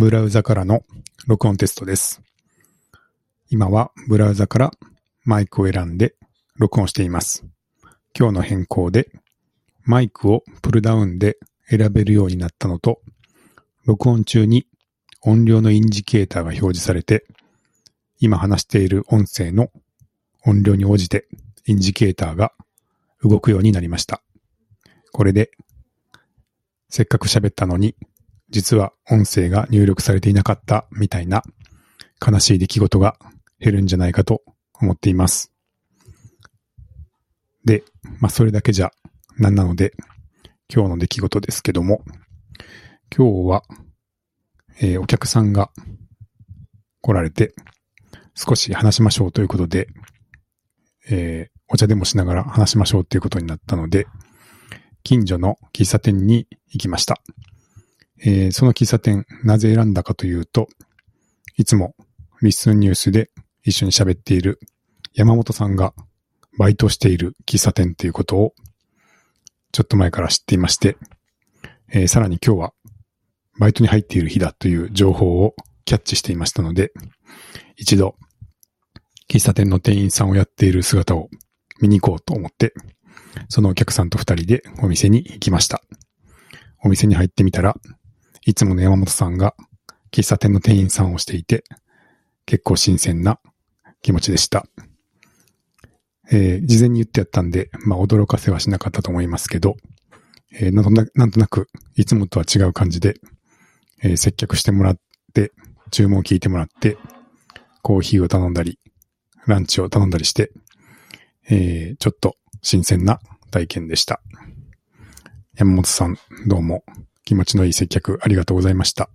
ブラウザからの録音テストです。今はブラウザからマイクを選んで録音しています。今日の変更でマイクをプルダウンで選べるようになったのと、録音中に音量のインジケーターが表示されて、今話している音声の音量に応じてインジケーターが動くようになりました。これで、せっかく喋ったのに、実は音声が入力されていなかったみたいな悲しい出来事が減るんじゃないかと思っています。で、まあそれだけじゃなんなので、今日の出来事ですけども、今日は、えーお客さんが来られて、少し話しましょうということで、えーお茶でもしながら話しましょうということになったので、近所の喫茶店に行きました。えーその喫茶店、なぜ選んだかというと、いつもリッスンニュースで一緒に喋っている山本さんがバイトしている喫茶店ということをちょっと前から知っていまして、えーさらに今日はバイトに入っている日だという情報をキャッチしていましたので、一度喫茶店の店員さんをやっている姿を見に行こうと思って、そのお客さんと二人でお店に行きました。お店に入ってみたら、いつもの山本さんが喫茶店の店員さんをしていて、結構新鮮な気持ちでした。えー事前に言ってやったんで、まあ驚かせはしなかったと思いますけど、えーなんとなく、いつもとは違う感じで、えー接客してもらって、注文を聞いてもらって、コーヒーを頼んだり、ランチを頼んだりして、えーちょっと新鮮な体験でした。山本さん、どうも気持ちのいい接客ありがとうございました。